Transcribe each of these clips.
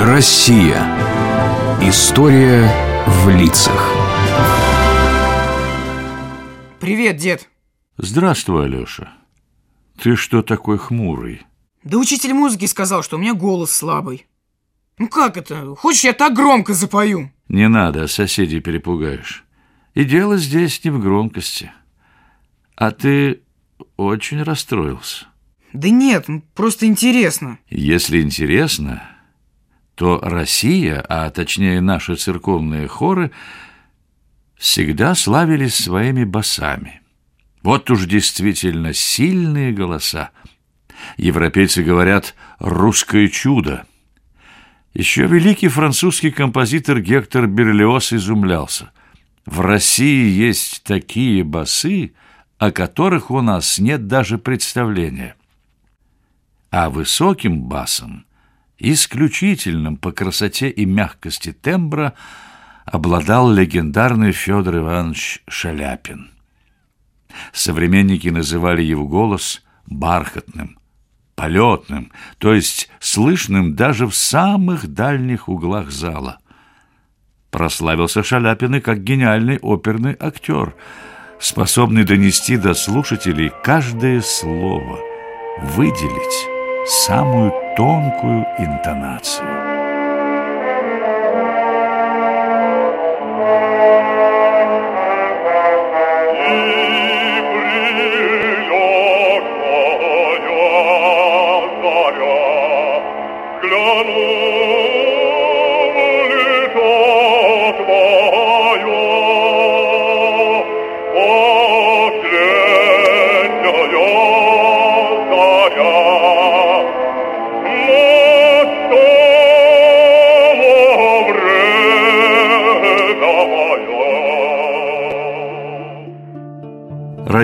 Россия. История в лицах. Привет, дед. Здравствуй, Алёша. Ты что такой хмурый? Да учитель музыки сказал, что у меня голос слабый. Ну как это? Хочешь, я так громко запою? Не надо, соседей перепугаешь. И дело здесь не в громкости. А ты очень расстроился. Да нет, просто интересно. Если интересно, то Россия, а точнее наши церковные хоры, всегда славились своими басами. Вот уж действительно сильные голоса. Европейцы говорят «русское чудо». Еще великий французский композитор Гектор Берлиоз изумлялся. В России есть такие басы, о которых у нас нет даже представления. А высоким басом исключительным по красоте и мягкости тембра обладал легендарный Федор Иванович Шаляпин. Современники называли его голос бархатным, полетным, то есть слышным даже в самых дальних углах зала. Прославился Шаляпин и как гениальный оперный актер, способный донести до слушателей каждое слово, выделить самую тонкую интонацию.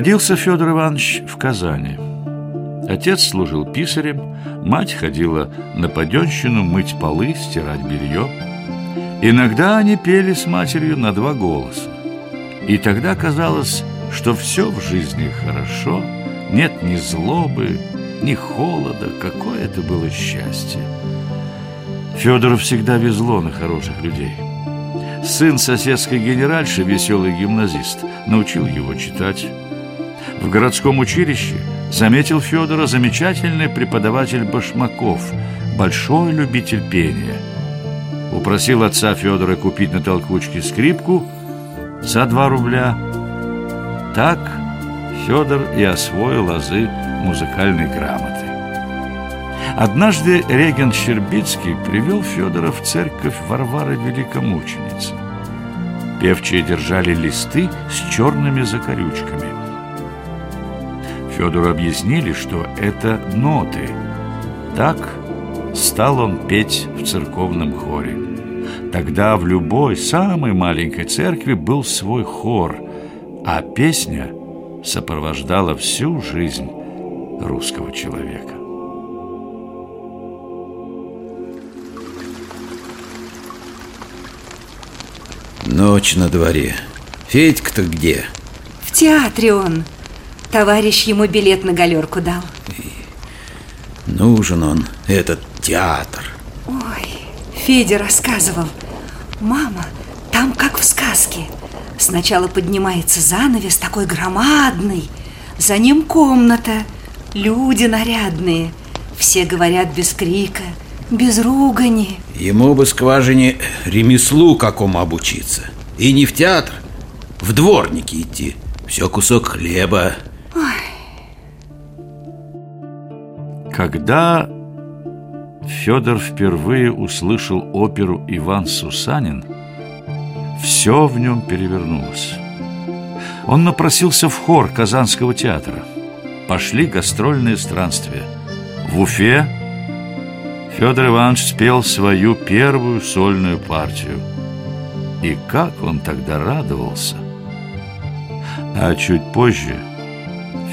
Родился Федор Иванович в Казани. Отец служил писарем, мать ходила на паденщину мыть полы, стирать белье. Иногда они пели с матерью на два голоса. И тогда казалось, что все в жизни хорошо, нет ни злобы, ни холода, какое это было счастье. Федору всегда везло на хороших людей. Сын соседской генеральши, веселый гимназист, научил его читать, в городском училище заметил Федора замечательный преподаватель Башмаков, большой любитель пения. Упросил отца Федора купить на толкучке скрипку за два рубля. Так Федор и освоил азы музыкальной грамоты. Однажды регент Щербицкий привел Федора в церковь Варвары Великомученицы. Певчие держали листы с черными закорючками. Федору объяснили, что это ноты. Так стал он петь в церковном хоре. Тогда в любой самой маленькой церкви был свой хор, а песня сопровождала всю жизнь русского человека. Ночь на дворе. Федька-то где? В театре он. Товарищ ему билет на галерку дал. Нужен он, этот театр. Ой, Федя рассказывал. Мама, там как в сказке. Сначала поднимается занавес такой громадный. За ним комната, люди нарядные. Все говорят без крика, без ругани. Ему бы скважине ремеслу какому обучиться. И не в театр, в дворники идти. Все кусок хлеба, Когда Федор впервые услышал оперу «Иван Сусанин», все в нем перевернулось. Он напросился в хор Казанского театра. Пошли гастрольные странствия. В Уфе Федор Иванович спел свою первую сольную партию. И как он тогда радовался! А чуть позже –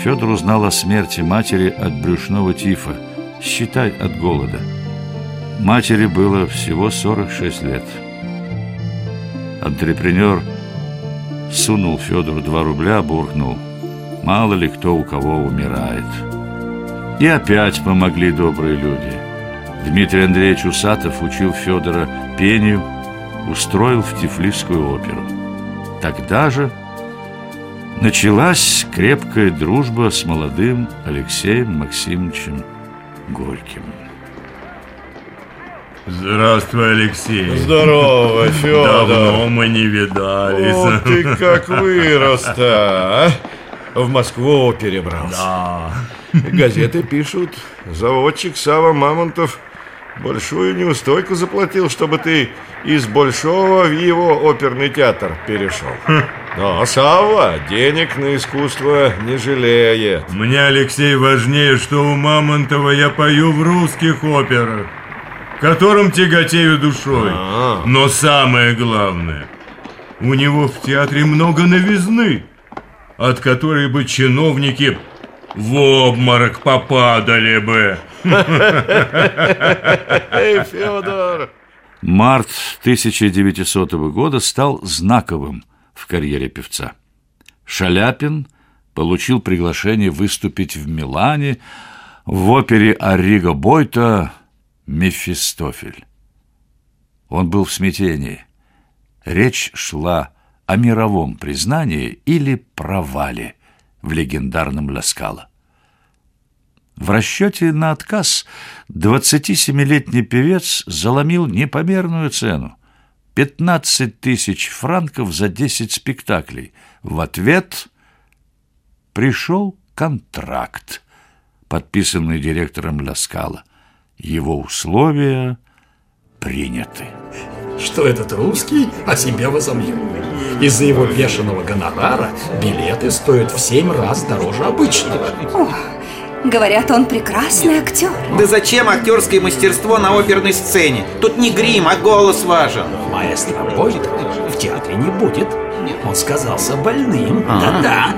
Федор узнал о смерти матери от брюшного тифа, считай от голода. Матери было всего 46 лет. Антрепренер сунул Федору 2 рубля, буркнул. Мало ли кто у кого умирает. И опять помогли добрые люди. Дмитрий Андреевич Усатов учил Федора пению, устроил в Тифлисскую оперу. Тогда же началась крепкая дружба с молодым Алексеем Максимовичем Горьким. Здравствуй, Алексей. Здорово, Федор. Давно мы не видались. О, ты как вырос-то, а? В Москву перебрался. Да. Газеты пишут, заводчик Сава Мамонтов большую неустойку заплатил, чтобы ты из Большого в его оперный театр перешел. Но Сава денег на искусство не жалеет. Мне, Алексей, важнее, что у Мамонтова я пою в русских операх, которым тяготею душой. А. Но самое главное, у него в театре много новизны, от которой бы чиновники в обморок попадали бы. Эй, Федор! Март 1900 года стал знаковым в карьере певца. Шаляпин получил приглашение выступить в Милане в опере Арриго Бойта «Мефистофель». Он был в смятении. Речь шла о мировом признании или провале в легендарном Ляскало. В расчете на отказ 27-летний певец заломил непомерную цену – 15 тысяч франков за 10 спектаклей. В ответ пришел контракт, подписанный директором Ляскала. Его условия приняты. что этот русский о себе возомнил. Из-за его бешеного гонорара билеты стоят в семь раз дороже обычного. Говорят, он прекрасный актер. Да зачем актерское мастерство на оперной сцене? Тут не грим, а голос важен. Маэстро Бойт в театре не будет. Он сказался больным. Да-да.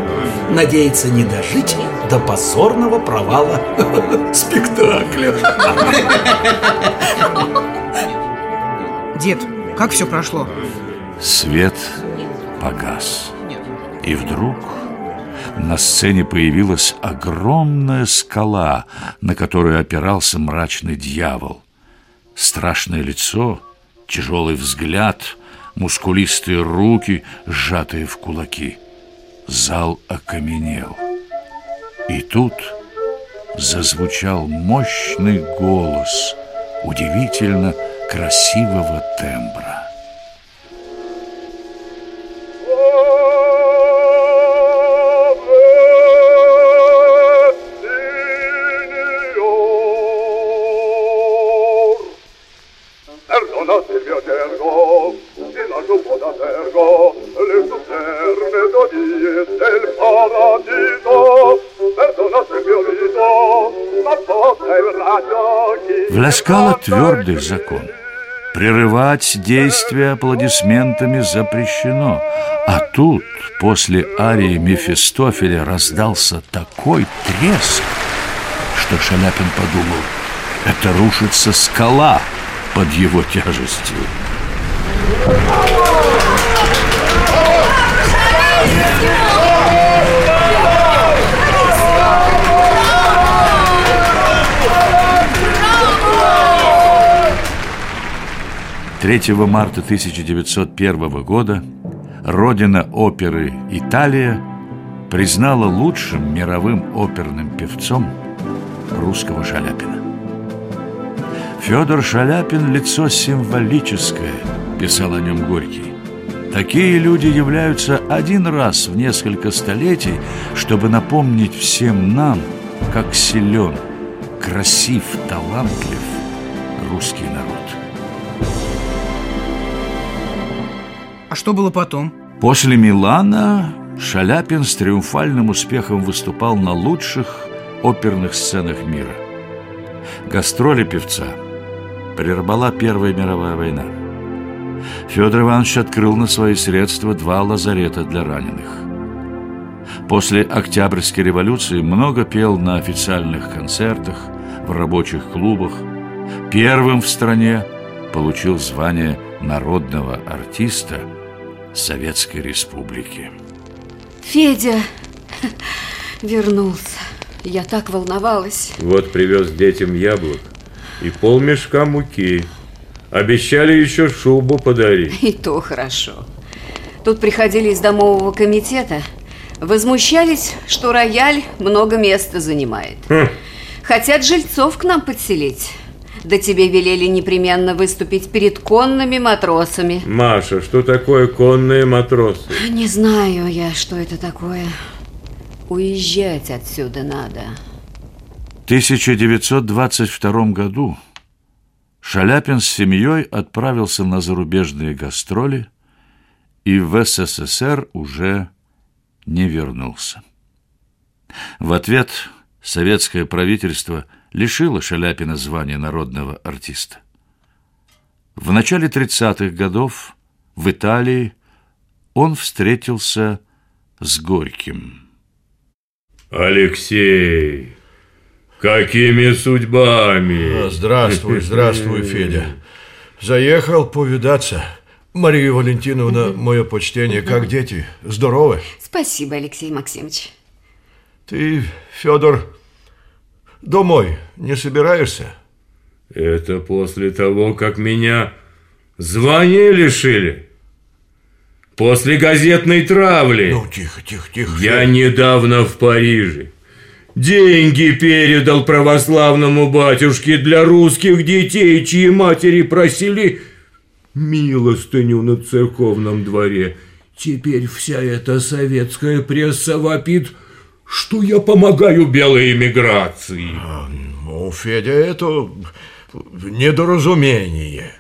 Надеется не дожить до позорного провала спектакля. Дед, как все прошло? Свет погас. И вдруг на сцене появилась огромная скала, на которую опирался мрачный дьявол. Страшное лицо, тяжелый взгляд, мускулистые руки, сжатые в кулаки. Зал окаменел. И тут зазвучал мощный голос удивительно красивого тембра. Ляскало твердый закон. Прерывать действия аплодисментами запрещено. А тут, после арии Мефистофеля, раздался такой треск, что Шаляпин подумал, это рушится скала под его тяжестью. 3 марта 1901 года родина оперы Италия признала лучшим мировым оперным певцом русского Шаляпина. Федор Шаляпин – лицо символическое, писал о нем Горький. Такие люди являются один раз в несколько столетий, чтобы напомнить всем нам, как силен, красив, талантлив русский народ. А что было потом? После Милана Шаляпин с триумфальным успехом выступал на лучших оперных сценах мира. Гастроли певца прервала Первая мировая война. Федор Иванович открыл на свои средства два лазарета для раненых. После Октябрьской революции много пел на официальных концертах, в рабочих клубах. Первым в стране получил звание народного артиста Советской Республики. Федя вернулся. Я так волновалась. Вот привез детям яблок. и полмешка муки. Обещали еще шубу подарить. И то хорошо. Тут приходили из домового комитета, возмущались, что рояль много места занимает. Хм. Хотят жильцов к нам подселить. Да тебе велели непременно выступить перед конными матросами. Маша, что такое конные матросы? Не знаю я, что это такое. Уезжать отсюда надо. В 1922 году Шаляпин с семьей отправился на зарубежные гастроли и в СССР уже не вернулся. В ответ советское правительство лишило Шаляпина звания народного артиста. В начале 30-х годов в Италии он встретился с Горьким. Алексей, какими судьбами? А, Здравствуй, здравствуй, Федя. Заехал повидаться. Мария Валентиновна, мое почтение, как дети? Здоровы? Спасибо, Алексей Максимович. Ты, Федор, домой не собираешься? Это после того, как меня звания лишили? После газетной травли? Ну, тихо, тихо, тихо. Я недавно в Париже. Деньги передал православному батюшке для русских детей, чьи матери просили милостыню на церковном дворе. Теперь вся эта советская пресса вопит, что я помогаю белой эмиграции. Ну, Федя, это недоразумение.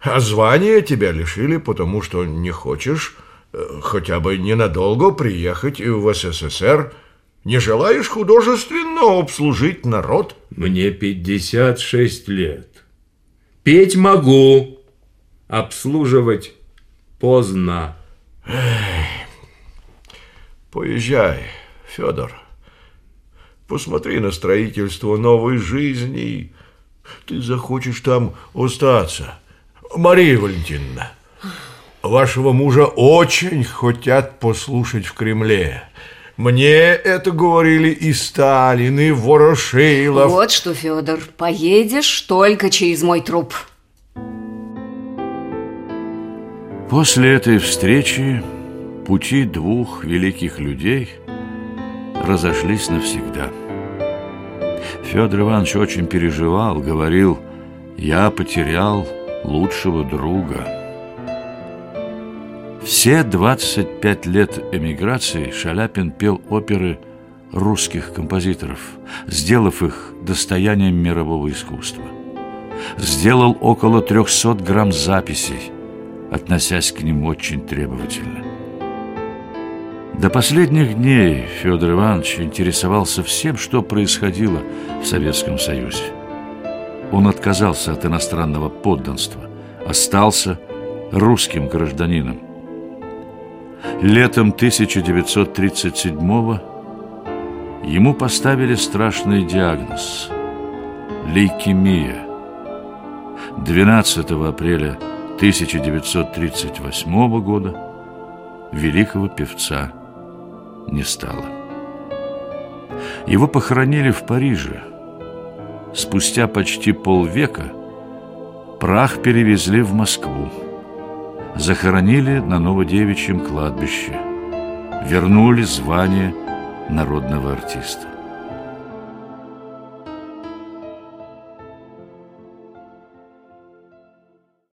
А звание тебя лишили, потому что не хочешь э, хотя бы ненадолго приехать в СССР. Не желаешь художественно обслужить народ? Мне 56 лет. Петь могу, обслуживать поздно. Поезжай, Федор. Посмотри на строительство новой жизни. Ты захочешь там остаться. Мария Валентиновна, вашего мужа очень хотят послушать в Кремле. Мне это говорили и Сталин, и Ворошилов. Вот что, Федор, поедешь только через мой труп. После этой встречи пути двух великих людей разошлись навсегда. Федор Иванович очень переживал, говорил, я потерял лучшего друга. Все 25 лет эмиграции Шаляпин пел оперы русских композиторов, сделав их достоянием мирового искусства. Сделал около 300 грамм записей, относясь к ним очень требовательно. До последних дней Федор Иванович интересовался всем, что происходило в Советском Союзе. Он отказался от иностранного подданства, остался русским гражданином. Летом 1937 ему поставили страшный диагноз – лейкемия. 12 апреля 1938 года великого певца не стало. Его похоронили в Париже. Спустя почти полвека прах перевезли в Москву. Захоронили на Новодевичьем кладбище. Вернули звание народного артиста.